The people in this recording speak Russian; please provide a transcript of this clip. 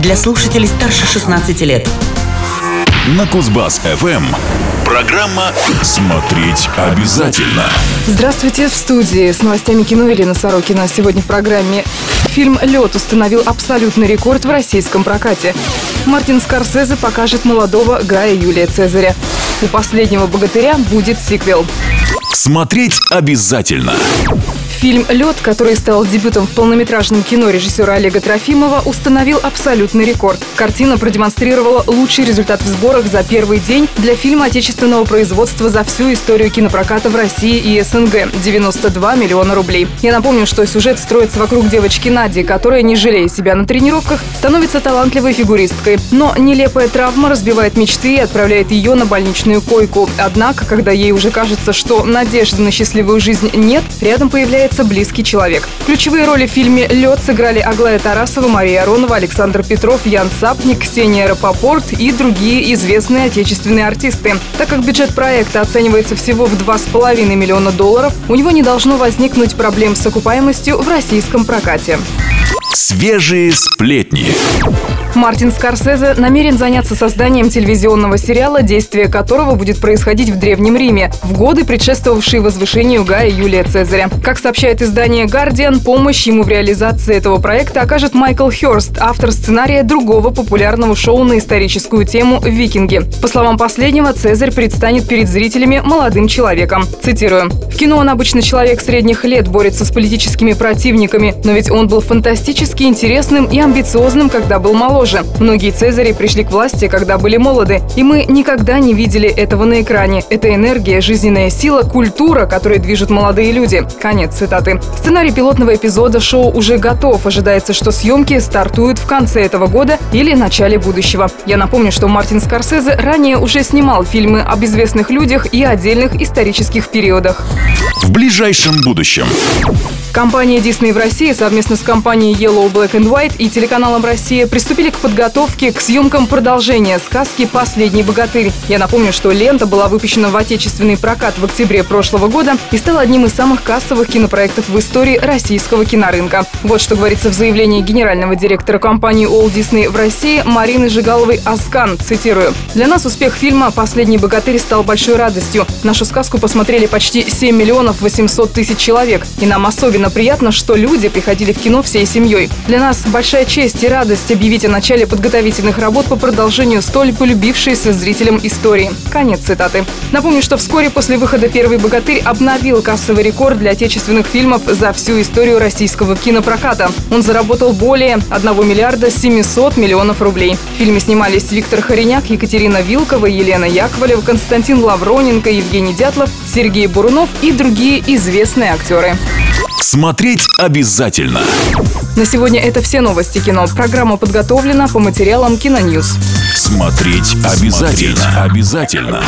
для слушателей старше 16 лет. На Кузбасс-ФМ. Программа «Смотреть обязательно». Здравствуйте, в студии с новостями кино Елена Сорокина. Сегодня в программе фильм «Лед» установил абсолютный рекорд в российском прокате. Мартин Скорсезе покажет молодого Гая Юлия Цезаря. У последнего богатыря будет сиквел. Смотреть обязательно. Фильм «Лед», который стал дебютом в полнометражном кино режиссера Олега Трофимова, установил абсолютный рекорд. Картина продемонстрировала лучший результат в сборах за первый день для фильма отечественного производства за всю историю кинопроката в России и СНГ – 92 миллиона рублей. Я напомню, что сюжет строится вокруг девочки Нади, которая, не жалея себя на тренировках, становится талантливой фигуристкой. Но нелепая травма разбивает мечты и отправляет ее на больничную койку. Однако, когда ей уже кажется, что надежды на счастливую жизнь нет, рядом появляется появляется близкий человек. Ключевые роли в фильме «Лед» сыграли Аглая Тарасова, Мария Аронова, Александр Петров, Ян Цапник, Ксения Рапопорт и другие известные отечественные артисты. Так как бюджет проекта оценивается всего в 2,5 миллиона долларов, у него не должно возникнуть проблем с окупаемостью в российском прокате. Свежие сплетни. Мартин Скорсезе намерен заняться созданием телевизионного сериала, действие которого будет происходить в Древнем Риме, в годы, предшествовавшие возвышению Гая Юлия Цезаря. Как сообщает издание «Гардиан», помощь ему в реализации этого проекта окажет Майкл Хёрст, автор сценария другого популярного шоу на историческую тему «Викинги». По словам последнего, Цезарь предстанет перед зрителями молодым человеком. Цитирую. «В кино он обычно человек средних лет, борется с политическими противниками, но ведь он был фантастически интересным и амбициозным, когда был молод моложе. Многие цезари пришли к власти, когда были молоды, и мы никогда не видели этого на экране. Это энергия, жизненная сила, культура, которой движут молодые люди. Конец цитаты. Сценарий пилотного эпизода шоу уже готов. Ожидается, что съемки стартуют в конце этого года или начале будущего. Я напомню, что Мартин Скорсезе ранее уже снимал фильмы об известных людях и отдельных исторических периодах. В ближайшем будущем. Компания Disney в России совместно с компанией Yellow, Black and White и телеканалом «Россия» приступили к подготовке к съемкам продолжения сказки «Последний богатырь». Я напомню, что лента была выпущена в отечественный прокат в октябре прошлого года и стала одним из самых кассовых кинопроектов в истории российского кинорынка. Вот что говорится в заявлении генерального директора компании All Disney в России Марины Жигаловой Аскан, цитирую. «Для нас успех фильма «Последний богатырь» стал большой радостью. Нашу сказку посмотрели почти 7 миллионов 800 тысяч человек, и нам особенно приятно, что люди приходили в кино всей семьей. Для нас большая честь и радость объявить о начале подготовительных работ по продолжению столь полюбившейся зрителям истории. Конец цитаты. Напомню, что вскоре после выхода «Первый богатырь» обновил кассовый рекорд для отечественных фильмов за всю историю российского кинопроката. Он заработал более 1 миллиарда 700 миллионов рублей. В фильме снимались Виктор Хореняк, Екатерина Вилкова, Елена Яковлева, Константин Лавроненко, Евгений Дятлов, Сергей Бурунов и другие известные актеры. Смотреть обязательно. На сегодня это все новости кино. Программа подготовлена по материалам Киноньюз. Смотреть обязательно. Смотреть обязательно.